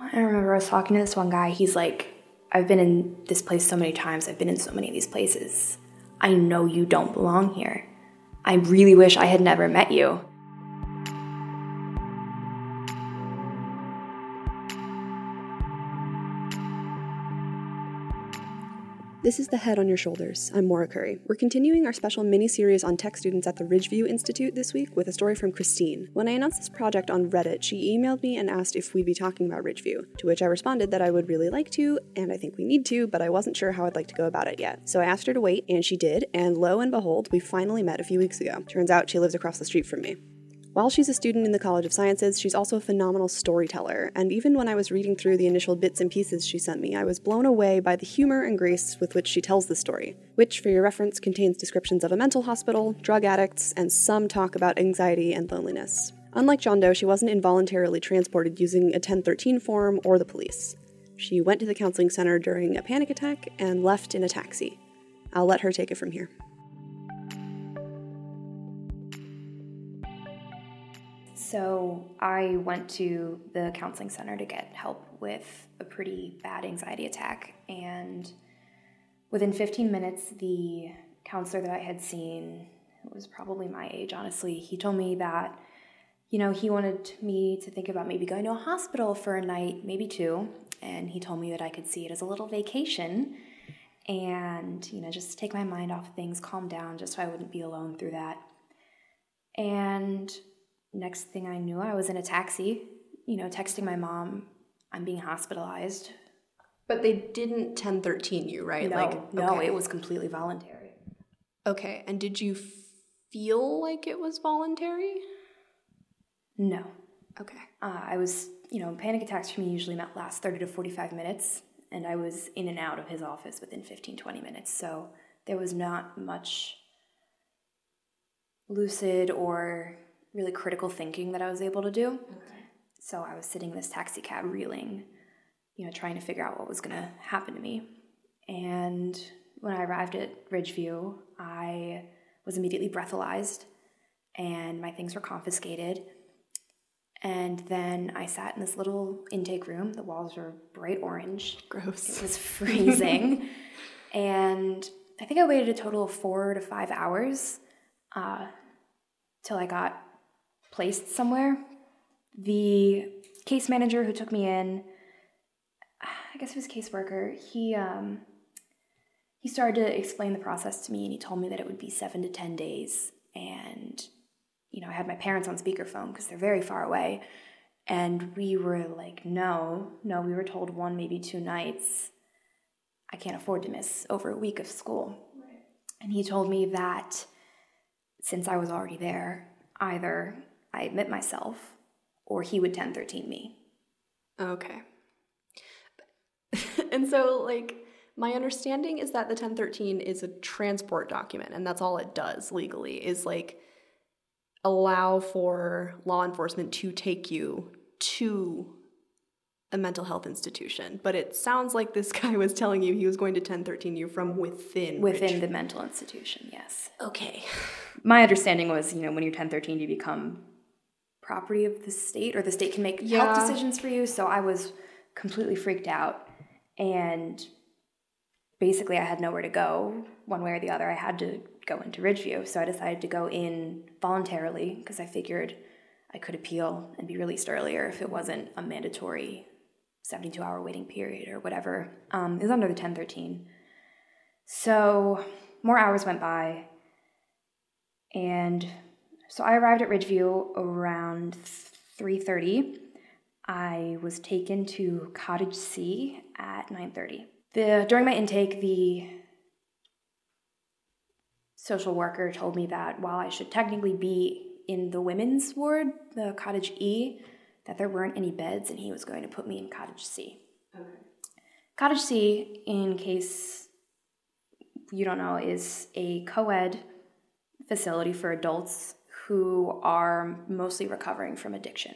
I remember I was talking to this one guy. He's like, I've been in this place so many times. I've been in so many of these places. I know you don't belong here. I really wish I had never met you. This is The Head on Your Shoulders. I'm Maura Curry. We're continuing our special mini series on tech students at the Ridgeview Institute this week with a story from Kristine. When I announced this project on Reddit, she emailed me and asked if we'd be talking about Ridgeview, to which I responded that I would really like to, and I think we need to, but I wasn't sure how I'd like to go about it yet. So I asked her to wait, and she did, and lo and behold, we finally met a few weeks ago. Turns out she lives across the street from me. While she's a student in the College of Sciences, she's also a phenomenal storyteller, and even when I was reading through the initial bits and pieces she sent me, I was blown away by the humor and grace with which she tells the story, which, for your reference, contains descriptions of a mental hospital, drug addicts, and some talk about anxiety and loneliness. Unlike John Doe, she wasn't involuntarily transported using a 1013 form or the police. She went to the counseling center during a panic attack and left in a taxi. I'll let her take it from here. So I went to the counseling center to get help with a pretty bad anxiety attack. And within 15 minutes, the counselor that I had seen, who was probably my age, honestly, he told me that, you know, he wanted me to think about maybe going to a hospital for a night, maybe two. And he told me that I could see it as a little vacation and, you know, just take my mind off things, calm down, just so I wouldn't be alone through that. And next thing I knew, I was in a taxi, you know, texting my mom, I'm being hospitalized. But they didn't 1013 you, right? No, like no, okay. it was completely voluntary. Okay, and did you feel like it was voluntary? No. Okay. Uh, I was, you know, panic attacks for me usually last 30 to 45 minutes, and I was in and out of his office within 15, 20 minutes. So there was not much lucid or really critical thinking that I was able to do. Okay. So I was sitting in this taxi cab reeling, you know, trying to figure out what was going to happen to me. And when I arrived at Ridgeview, I was immediately breathalyzed and my things were confiscated. And then I sat in this little intake room. The walls were bright orange. Gross. It was freezing. and I think I waited a total of four to five hours uh, till I got placed somewhere. The case manager who took me in, I guess it was caseworker, he um, he started to explain the process to me and he told me that it would be seven to ten days. And, you know, I had my parents on speakerphone because they're very far away. And we were like, no, no, we were told one, maybe two nights. I can't afford to miss over a week of school. Right. And he told me that since I was already there, either I admit myself or he would 1013 me. Okay. and so, like, my understanding is that the 1013 is a transport document, and that's all it does legally, is like allow for law enforcement to take you to a mental health institution. But it sounds like this guy was telling you he was going to 1013 you from within. Within the mental institution, yes. Okay. My understanding was, you know, when you're 1013, you become property of the state, or the state can make Yeah. health decisions for you. So I was completely freaked out. And basically, I had nowhere to go one way or the other. I had to go into Ridgeview. So I decided to go in voluntarily because I figured I could appeal and be released earlier if it wasn't a mandatory 72 hour waiting period or whatever. Um, it was under the 1013. So more hours went by. And so I arrived at Ridgeview around 3:30. I was taken to Cottage C at 9:30. The during my intake, the social worker told me that while I should technically be in the women's ward, the Cottage E, that there weren't any beds and he was going to put me in Cottage C. Okay. Cottage C, in case you don't know, is a co ed facility for adults who are mostly recovering from addiction.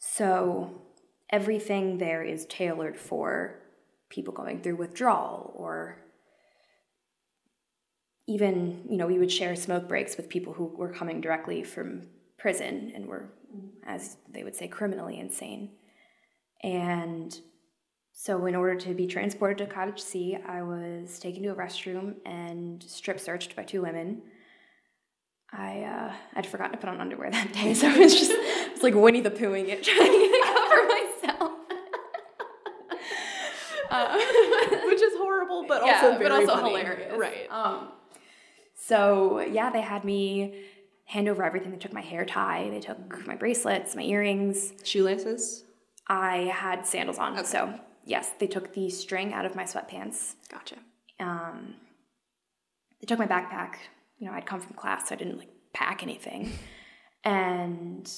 So everything there is tailored for people going through withdrawal or even, you know, we would share smoke breaks with people who were coming directly from prison and were, as they would say, criminally insane. And so, in order to be transported to Cottage C, I was taken to a restroom and strip searched by two women. I uh, I'd forgotten to put on underwear that day, so I was just it was like Winnie the Poohing it, trying to cover myself. uh, Which is horrible, but yeah, also very but also funny. hilarious, Right. Um, so yeah, they had me hand over everything. They took my hair tie, they took my bracelets, my earrings. Shoelaces. I had sandals on, so yes, they took the string out of my sweatpants. Gotcha. Um, they took my backpack. You know, I'd come from class, so I didn't like pack anything, and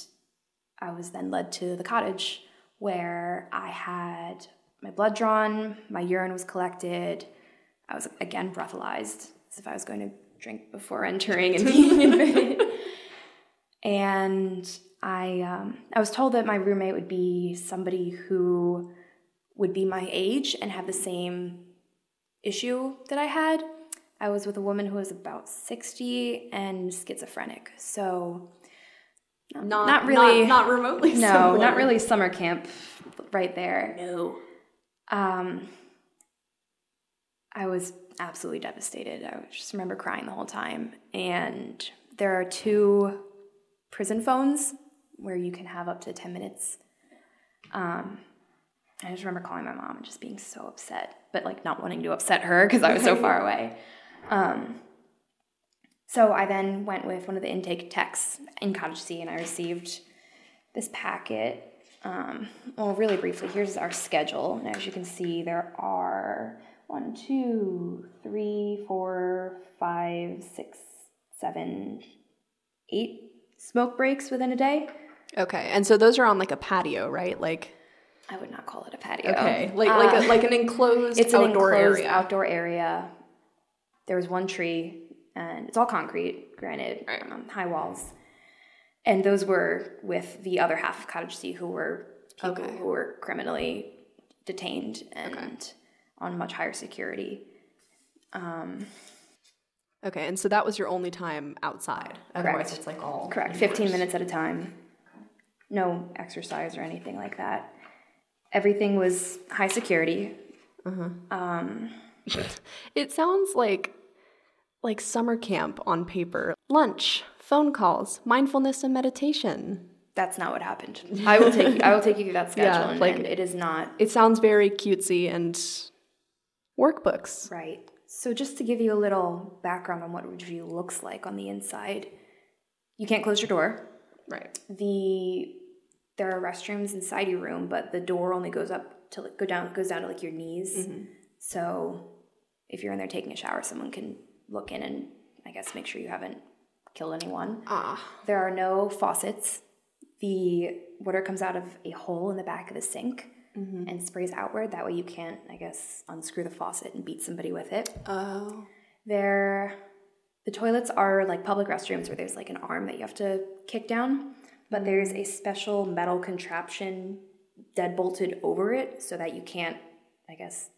I was then led to the cottage where I had my blood drawn, my urine was collected. I was again breathalyzed, as if I was going to drink before entering and being admitted. and I, um, I was told that my roommate would be somebody who would be my age and have the same issue that I had. I was with a woman who was about 60 and schizophrenic. So, Not, not really. Not, not remotely. no, similar. not really summer camp right there. No. Um, I was absolutely devastated. I just remember crying the whole time. And there are two prison phones where you can have up to 10 minutes. Um, I just remember calling my mom and just being so upset, but like not wanting to upset her because I was so far away. Um, so I then went with one of the intake techs in Cottage C and I received this packet. Um, well, really briefly, here's our schedule. And as you can see, there are one, two, three, four, five, six, seven, eight smoke breaks within a day. Okay, and so those are on like a patio, right? Like I would not call it a patio. okay, like like Uh, a, like an enclosed it's an outdoor enclosed area. outdoor area. There was one tree, and it's all concrete, granted, Right. um, high walls, and those were with the other half of Cottage C, who were people Okay. who were criminally detained and on much higher security. Okay, and so that was your only time outside. Otherwise, Correct. it's like all Correct, fifteen minutes at a time. No exercise or anything like that. Everything was high security. Uh huh. It sounds like like summer camp on paper. Lunch, phone calls, mindfulness and meditation. That's not what happened. I will take you, I will take you through that schedule, Yeah, and, like- and it is not It sounds very cutesy and workbooks. Right. So just to give you a little background on what Ridgeview looks like on the inside, you can't close your door. Right. The there are restrooms inside your room, but the door only goes up to like, go down goes down to like your knees. Mm-hmm. So if you're in there taking a shower, someone can look in and I guess make sure you haven't killed anyone. Ah. There are no faucets. The water comes out of a hole in the back of the sink and sprays outward. That way you can't, I guess, unscrew the faucet and beat somebody with it. Oh. There, the toilets are like public restrooms where there's like an arm that you have to kick down, but there's a special metal contraption dead bolted over it so that you can't, I guess,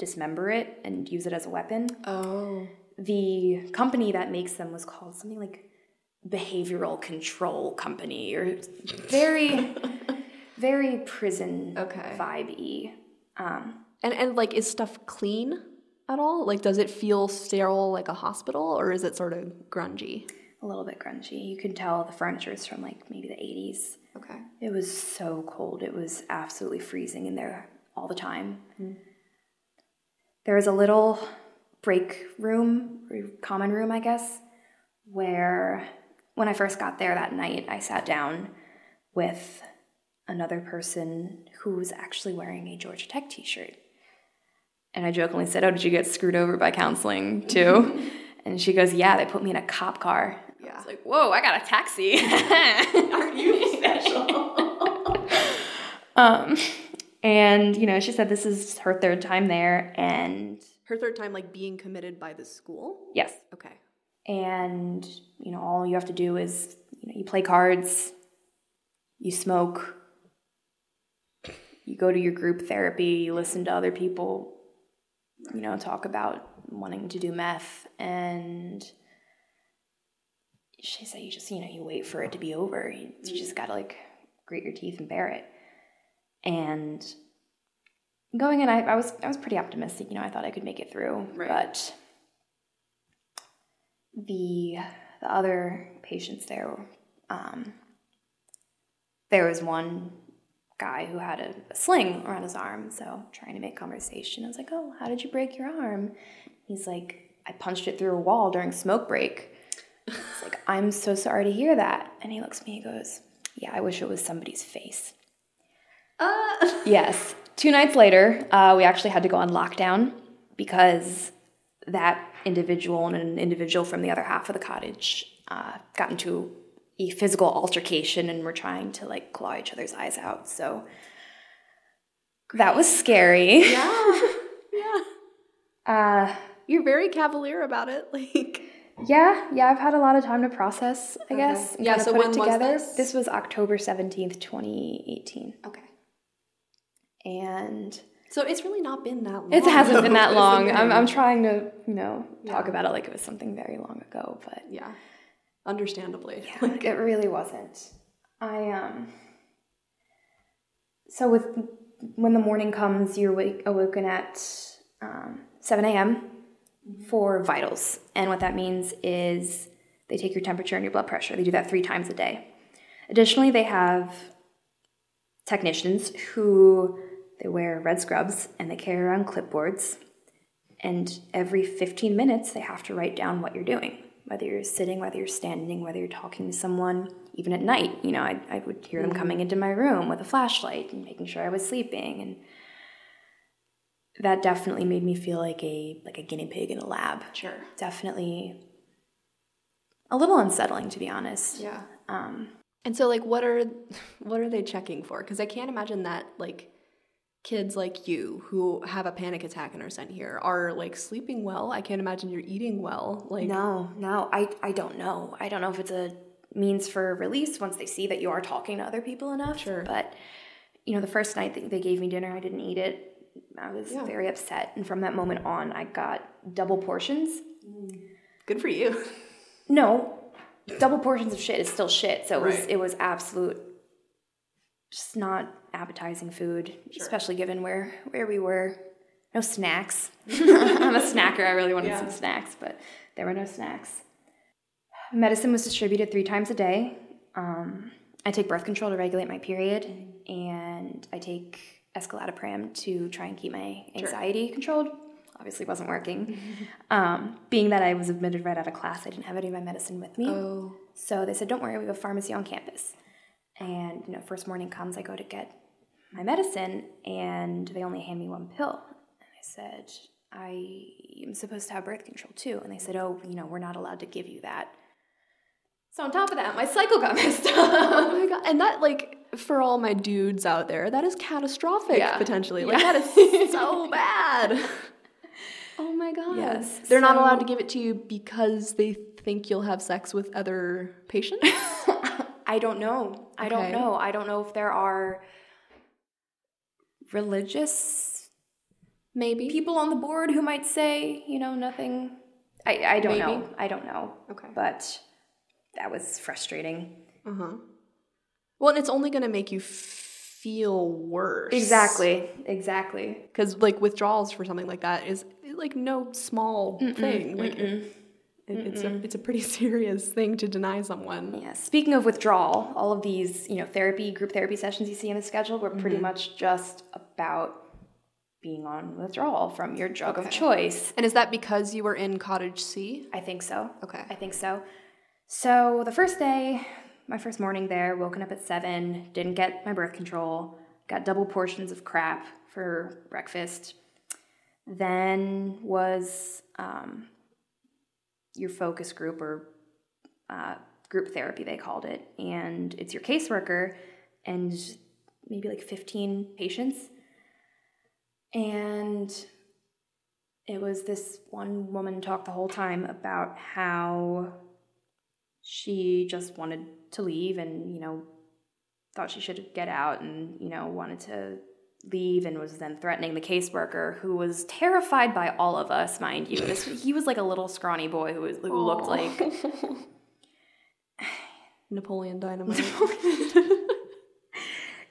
dismember it and use it as a weapon. Oh. The company that makes them was called something like Behavioral Control Company or very, very prison Okay. vibe Um, And and like is stuff clean at all? Like does it feel sterile like a hospital or is it sort of grungy? a little bit grungy. You can tell the furniture is from like maybe the 80s. Okay. It was so cold. It was absolutely freezing in there all the time. There was a little break room, or common room, I guess, where when I first got there that night, I sat down with another person who was actually wearing a Georgia Tech t shirt. And I jokingly said, Oh, did you get screwed over by counseling too? and she goes, Yeah, they put me in a cop car. I Yeah. was like, Whoa, I got a taxi. Are you special? Um, and you know, she said this is her third time there, and Her third time like being committed by the school? yes, Okay. and you know, all you have to do is you know, you play cards, you smoke, you go to your group therapy, you listen to other people, you know, talk about wanting to do meth, and she said you just you know you wait for it to be over. You, you mm-hmm. just gotta like grit your teeth and bear it. And going in, I, I was I was pretty optimistic. You know, I thought I could make it through, Right. but the the other patients there, um, there was one guy who had a, a sling around his arm. So trying to make conversation, I was like, "Oh, how did you break your arm?" He's like, "I punched it through a wall during smoke break." It's like, "I'm so sorry to hear that." And he looks at me, he goes, "Yeah, I wish it was somebody's face." Uh, Yes. Two nights later, uh, we actually had to go on lockdown because that individual and an individual from the other half of the cottage uh, got into a physical altercation and were trying to like claw each other's eyes out. So that was scary. yeah. Yeah. Uh, You're very cavalier about it. Like, yeah, yeah, I've had a lot of time to process, I guess. Yeah, so put when it was together. this? This was October 17th, 2018. okay. And So it's really not been that long. It hasn't been that long. I'm, thing. I'm trying to, you know, talk Yeah. about it like it was something very long ago, but Yeah. Understandably. yeah, it really wasn't. I um. So with when the morning comes, you're wake, awoken at um, 7 a.m. for vitals, and what that means is they take your temperature and your blood pressure. They do that three times a day. Additionally, they have technicians who they wear red scrubs and they carry around clipboards and every 15 minutes they have to write down what you're doing whether you're sitting whether you're standing whether you're talking to someone even at night you know i, I would hear them coming into my room with a flashlight and making sure i was sleeping and that definitely made me feel like a like a guinea pig in a lab Sure. definitely a little unsettling to be honest Yeah. um, And so like what are what are they checking for? Cuz I can't imagine that like kids like you who have a panic attack and are sent here are like sleeping well. I can't imagine you're eating well. Like No, no, I, I don't know. I don't know if it's a means for release once they see that you are talking to other people enough. Sure. But, you know, the first night that they gave me dinner, I didn't eat it. I was Yeah. very upset. And from that moment on, I got double portions. Mm. good for you. No, double portions of shit is still shit. So it was, it was absolute, just not appetizing food, especially given where, where we were. No snacks. I'm a snacker. I really wanted Yeah. some snacks, but there were no snacks. Medicine was distributed three times a day. Um, I take birth control to regulate my period, and I take escitalopram to try and keep my anxiety controlled. Obviously, wasn't working. Um, being that I was admitted right out of class, I didn't have any of my medicine with me. Oh. So they said, "Don't worry, we have a pharmacy on campus." And you know, first morning comes, I go to get my medicine, and they only hand me one pill. And I said, "I am supposed to have birth control too." And they said, "Oh, you know, we're not allowed to give you that." So on top of that, my cycle got messed up. Oh my god. And that like for all my dudes out there, that is catastrophic Yeah. potentially. Like Yeah. that is so bad. Oh my god. Yes. They're not allowed to give it to you because they think you'll have sex with other patients? I don't know. I don't know. I don't know if there are religious Maybe. people on the board who might say, you know, nothing. I, I don't Maybe. know. I don't know. Okay. But that was frustrating. Uh-huh. Well, and it's only going to make you feel worse. Exactly. Exactly. Cuz like withdrawals for something like that is like no small thing. Like it, it's a it's a pretty serious thing to deny someone. Yeah. Speaking of withdrawal, all of these, you know, therapy, group therapy sessions you see in the schedule were pretty much just about being on withdrawal from your drug of choice. And is that because you were in Cottage C? I think so. Okay. I think so. So the first day, my first morning there, woken up at seven, didn't get my birth control, got double portions of crap for breakfast. Then was um, your focus group or uh, group therapy, they called it. And it's your caseworker and maybe like 15 patients. And it was this one woman talked the whole time about how she just wanted to leave and, you know, thought she should get out and, you know, wanted to leave and was then threatening the caseworker who was terrified by all of us, mind you. This he was like a little scrawny boy who was who looked like Napoleon Dynamite.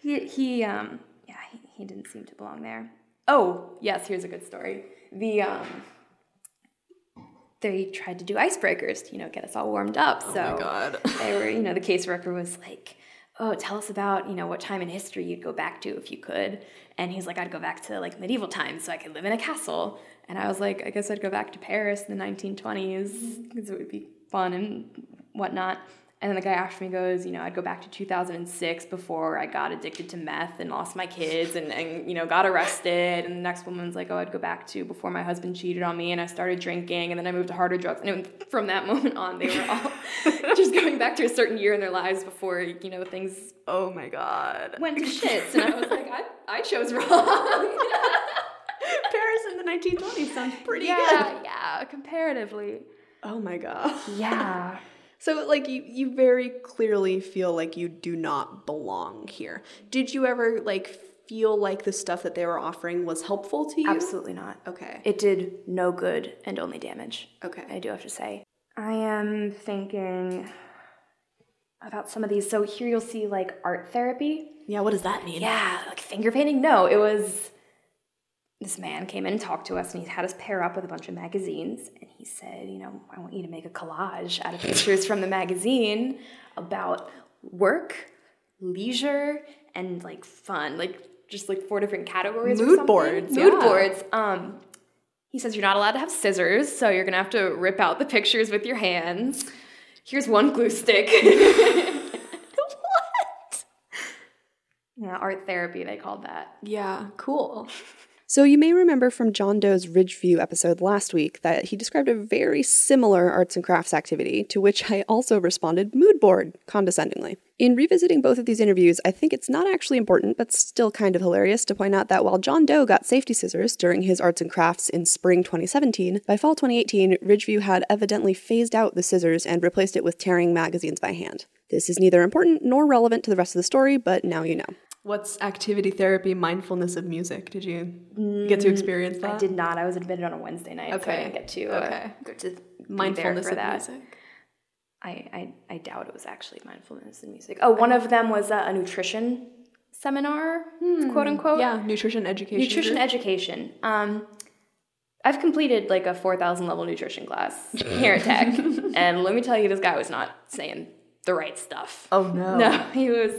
he he um yeah he didn't seem to belong there. Oh, yes, here's a good story. The um they tried to do icebreakers to, you know, get us all warmed up. So Oh God. they were, you know, the caseworker was like, Oh, tell us about, you know, what time in history you'd go back to if you could. And he's like, I'd go back to like medieval times so I could live in a castle. And I was like, I guess I'd go back to Paris in the 1920s because it would be fun and whatnot. And then the guy after me goes, you know, I'd go back to 2006 before I got addicted to meth and lost my kids and, and, you know, got arrested. And the next woman's like, oh, I'd go back to before my husband cheated on me and I started drinking and then I moved to harder drugs. And from that moment on, they were all just going back to a certain year in their lives before, you know, things Oh my god. went to shits. And I was like, I, I chose wrong. Paris in the 1920s sounds pretty good. yeah, yeah, comparatively. Oh my god. Yeah. So like you you very clearly feel like you do not belong here. Did you ever like feel like the stuff that they were offering was helpful to you? Absolutely not. Okay. It did no good and only damage. Okay. I do have to say. I am thinking about some of these. So here you'll see like art therapy. Yeah, what does that mean? Yeah, like finger painting. No, it was this man came in and talked to us and he had us pair up with a bunch of magazines and he said, you know, I want you to make a collage out of pictures from the magazine about work, leisure, and like fun, like just like four different categories. or Mood boards, Mood yeah. boards. Um, he says you're not allowed to have scissors, so you're gonna have to rip out the pictures with your hands. Here's one glue stick. what? yeah, art therapy, they called that. Yeah, cool. So, you may remember from John Doe's Ridgeview episode last week that he described a very similar arts and crafts activity, to which I also responded mood board condescendingly. In revisiting both of these interviews, I think it's not actually important, but still kind of hilarious to point out that while John Doe got safety scissors during his arts and crafts in spring 2017, by fall 2018, Ridgeview had evidently phased out the scissors and replaced it with tearing magazines by hand. This is neither important nor relevant to the rest of the story, but now you know. What's activity therapy, mindfulness of music? Did you get to experience that? I did not. I was admitted on a Wednesday night, so I didn't get to uh, Okay. go to Mindfulness for of that. music. I, I I doubt it was actually mindfulness and music. Oh, one of them was a, a nutrition seminar, quote unquote. Hmm. Yeah, nutrition education. nutrition group. education. Um, I've completed like a four thousand level nutrition class here at Tech, and let me tell you, this guy was not saying the right stuff. oh no. No, he was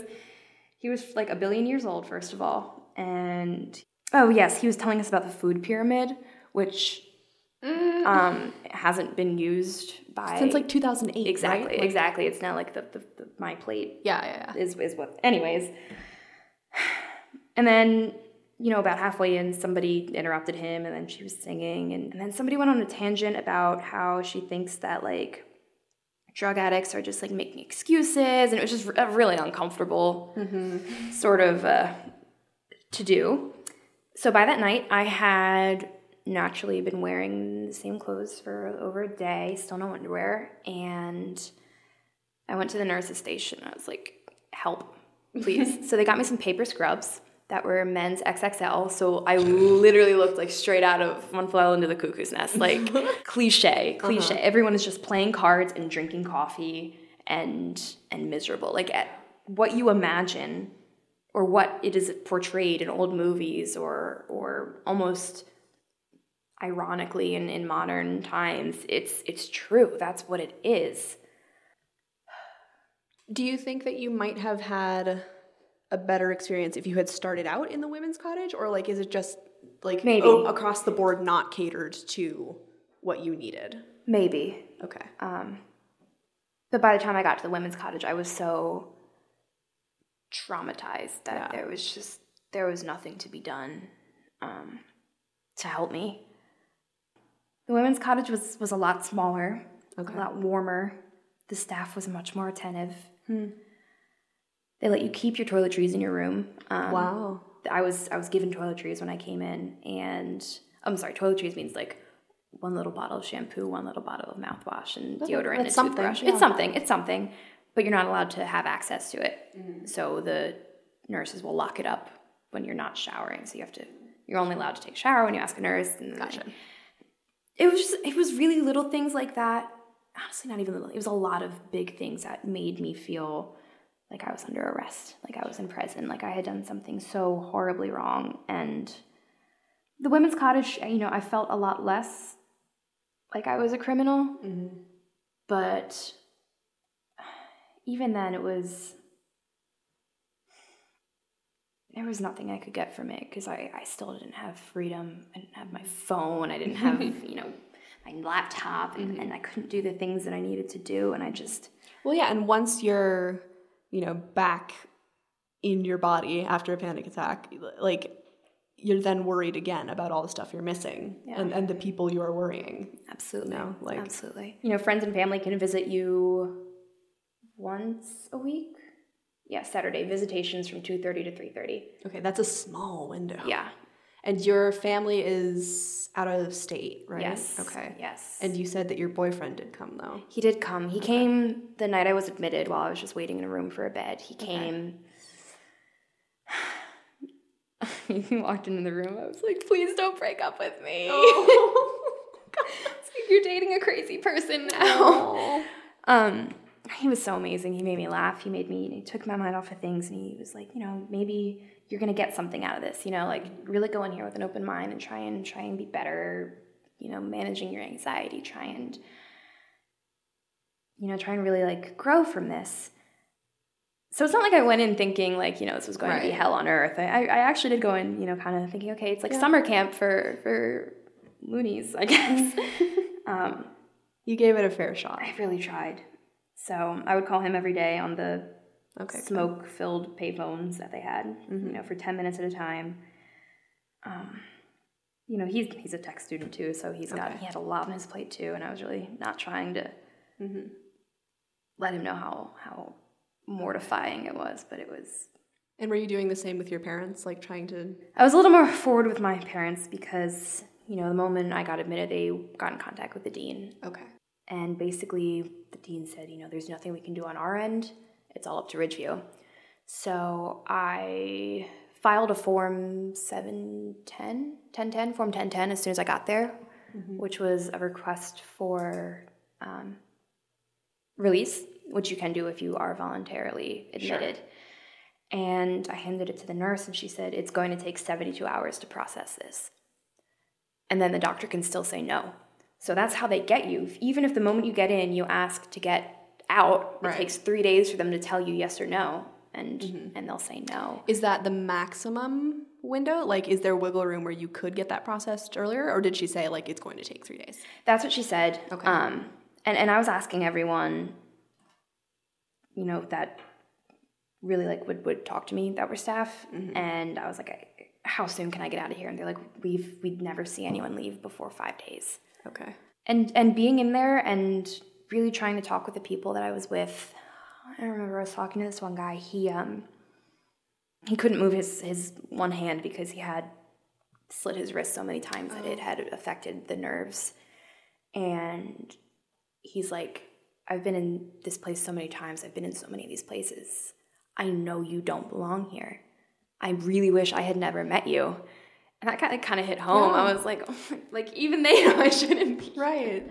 he was like a billion years old, first of all. And oh yes, he was telling us about the food pyramid, which um hasn't been used by Since like 2008. exactly, right? Like- exactly. It's now like the, the, the my plate Yeah, yeah, yeah. is is what anyways. And then, you know, about halfway in, somebody interrupted him and then she was singing and, and then somebody went on a tangent about how she thinks that like drug addicts are just like making excuses and it was just a really uncomfortable sort of uh, to do. So by that night, I had naturally been wearing the same clothes for over a day, still no underwear, and I went to the nurse's station. I was like, "Help, please!" so they got me some paper scrubs that were men's XXL. So I literally looked like straight out of One Flew into the Cuckoo's Nest, like cliche, uh-huh. cliche. Everyone is just playing cards and drinking coffee and and miserable, like at what you imagine or what it is portrayed in old movies or or almost ironically in, in modern times it's it's true that's what it is Do you think that you might have had a better experience if you had started out in the women's cottage, or like is it just like Maybe. oh, across the board not catered to what you needed? maybe Okay. um but by the time i got to the women's cottage i was so traumatized that Yeah. there was just there was nothing to be done um to help me the women's cottage was was a lot smaller Okay. a lot warmer the staff was much more attentive they let you keep your toiletries in your room um, wow. I was I was given toiletries when I came in, and I'm sorry, toiletries means like one little bottle of shampoo, one little bottle of mouthwash, and deodorant and that's toothbrush. yeah. It's something. It's something, but you're not allowed to have access to it. Mm-hmm. So the nurses will lock it up when you're not showering. So you have to. You're only allowed to take a shower when you ask a nurse. And Gotcha. It was just. It was really little things like that. Honestly, not even little. It was a lot of big things that made me feel like I was under arrest, like I was in prison, like I had done something so horribly wrong. And the women's cottage, you know, I felt a lot less like I was a criminal, Mm-hmm. but even then, it was there was nothing I could get from it because I, I still didn't have freedom. I didn't have my phone. I didn't have, you know, my laptop, and, and I couldn't do the things that I needed to do. And I just, Well, yeah, and once you're, you know, back in your body after a panic attack, like you're then worried again about all the stuff you're missing Yeah. and, and the people you are worrying. absolutely, No, like- absolutely. You know, friends and family can visit you once a week. Yeah, Saturday visitations from two thirty to three thirty. Okay, that's a small window. Yeah. And your family is out of state, right? Yes. Okay. Yes. And you said that your boyfriend did come though. He did come. He came the night I was admitted while I was just waiting in a room for a bed. He came. he walked into the room. I was like, please don't break up with me. It's like, You're dating a crazy person now. Um, he was so amazing. He made me laugh. He made me, he took my mind off of things and he was like, you know, maybe you're to get something out of this, you know, like really go in here with an open mind and try and try and be better, you know, managing your anxiety, try and you know, try and really like grow from this. So it's not like I went in thinking like, you know, this was going to be hell on earth. I, I actually did go in, you know, kind of thinking, okay, it's like summer camp for for loonies, I guess. um, You gave it a fair shot. I really tried. So I would call him every day on the Okay. smoke-filled payphones that they had, you know, for ten minutes at a time. Um, you know, he's he's a tech student too, so he's got Okay. he had a lot on his plate too, and I was really not trying to Mm-hmm. let him know how how mortifying it was, but it was. And were you doing the same with your parents, like trying to? I was a little more forward with my parents because you know the moment I got admitted, they got in contact with the dean, Okay. and basically the dean said, you know, there's nothing we can do on our end. It's all up to Ridgeview. So I filed a form 710, 1010, form 1010 as soon as I got there, which was a request for um, release, which you can do if you are voluntarily admitted. And I handed it to the nurse, and she said, It's going to take 72 hours to process this. And then the doctor can still say no. So that's how they get you. Even if the moment you get in, you ask to get out, Right. it takes three days for them to tell you yes or no, and and they'll say no. Is that the maximum window? Like, is there wiggle room where you could get that processed earlier, or did she say like it's going to take three days? That's what she said. Okay. Um, and and I was asking everyone, you know, that really like would would talk to me that were staff, and I was like, I, how soon can I get out of here? And they're like, we've we'd never see anyone leave before five days. Okay. and and being in there and really trying to talk with the people that I was with. I remember I was talking to this one guy. He um he couldn't move his his one hand because he had slit his wrist so many times that it had affected the nerves. And he's like, I've been in this place so many times. I've been in so many of these places. I know you don't belong here. I really wish I had never met you. And that kind of kind of hit home. I was like, oh like even they know I shouldn't be. Right.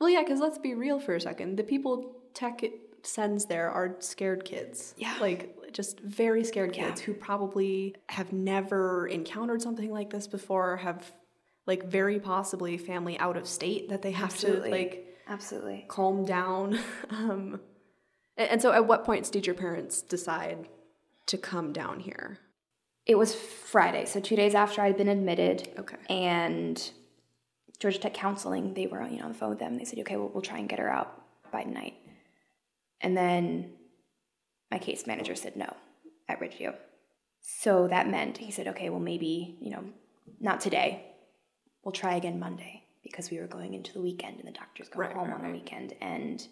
Well, yeah, because let's be real for a second. The people tech sends there are scared kids. Yeah. Like, just very scared Yeah. kids who probably have never encountered something like this before, have, like, very possibly family out of state that they have Absolutely. to, like, Absolutely. calm down. um, and, and so, at what points did your parents decide to come down here? It was Friday, so two days after I'd been admitted. Okay. And Georgia Tech Counseling, they were you know on the phone with them. They said, okay, well, we'll try and get her out by tonight. And then my case manager said no at Ridgeview. So that meant he said, okay, well, maybe, you know, not today. We'll try again Monday because we were going into the weekend and the doctors go Right, home right, on the right. weekend. And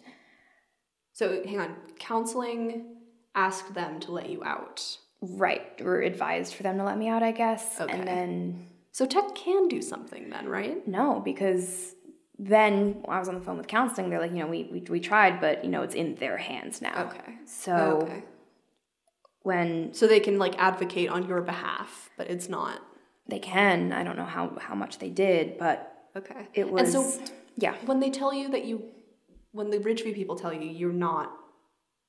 So, hang on. Counseling asked them to let you out. right, we're advised for them to let me out, I guess. Okay. And then So, tech can do something then, right? No, because then I was on the phone with counseling, they're like, you know, we, we, we tried, but, you know, it's in their hands now. Okay. So okay. when So they can like advocate on your behalf, but it's not. they can, I don't know how, how much they did, but Okay. it was, And so yeah, when they tell you that you, when the Ridgeview people tell you you're not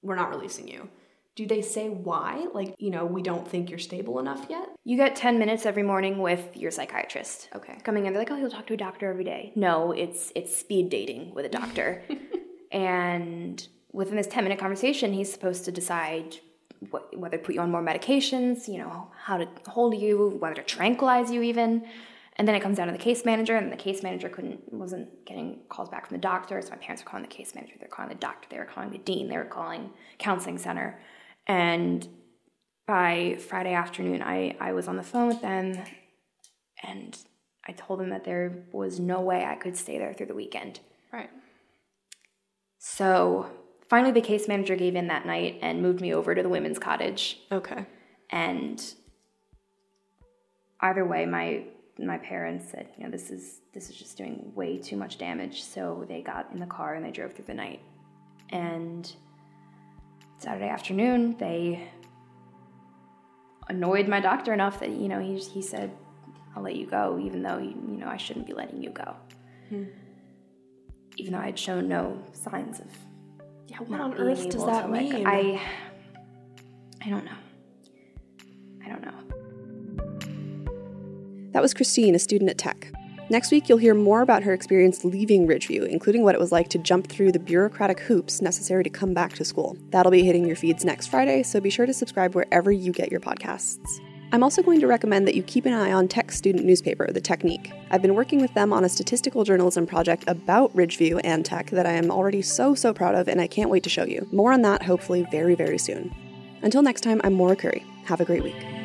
we're not releasing you. Do they say why? Like, you know, we don't think you're stable enough yet? You get 10 minutes every morning with your psychiatrist. Okay. Coming in, they're like, oh, you'll talk to a doctor every day. No, it's it's speed dating with a doctor. and within this 10 minute conversation, he's supposed to decide what, whether to put you on more medications, you know, how to hold you, whether to tranquilize you even. And then it comes down to the case manager, and the case manager couldn't wasn't getting calls back from the doctor. So my parents were calling the case manager, they're calling the doctor, they were calling the dean, they were calling counseling center. And by Friday afternoon, I, I was on the phone with them and I told them that there was no way I could stay there through the weekend. Right. So finally, the case manager gave in that night and moved me over to the women's cottage. Okay. And either way, my my parents said, you know, this is this is just doing way too much damage. So they got in the car and they drove through the night. And Saturday afternoon, they annoyed my doctor enough that you know he he said, "I'll let you go," even though you, you know I shouldn't be letting you go. Hmm. Even though I had shown no signs of yeah, what on earth does that to, mean? I I don't know. I don't know. That was Kristine, a student at Tech. Next week, you'll hear more about her experience leaving Ridgeview, including what it was like to jump through the bureaucratic hoops necessary to come back to school. That'll be hitting your feeds next Friday, so be sure to subscribe wherever you get your podcasts. I'm also going to recommend that you keep an eye on Tech student newspaper, The Technique. I've been working with them on a statistical journalism project about Ridgeview and Tech that I am already so, so proud of, and I can't wait to show you. More on that hopefully very, very soon. Until next time, I'm Maura Curry. Have a great week.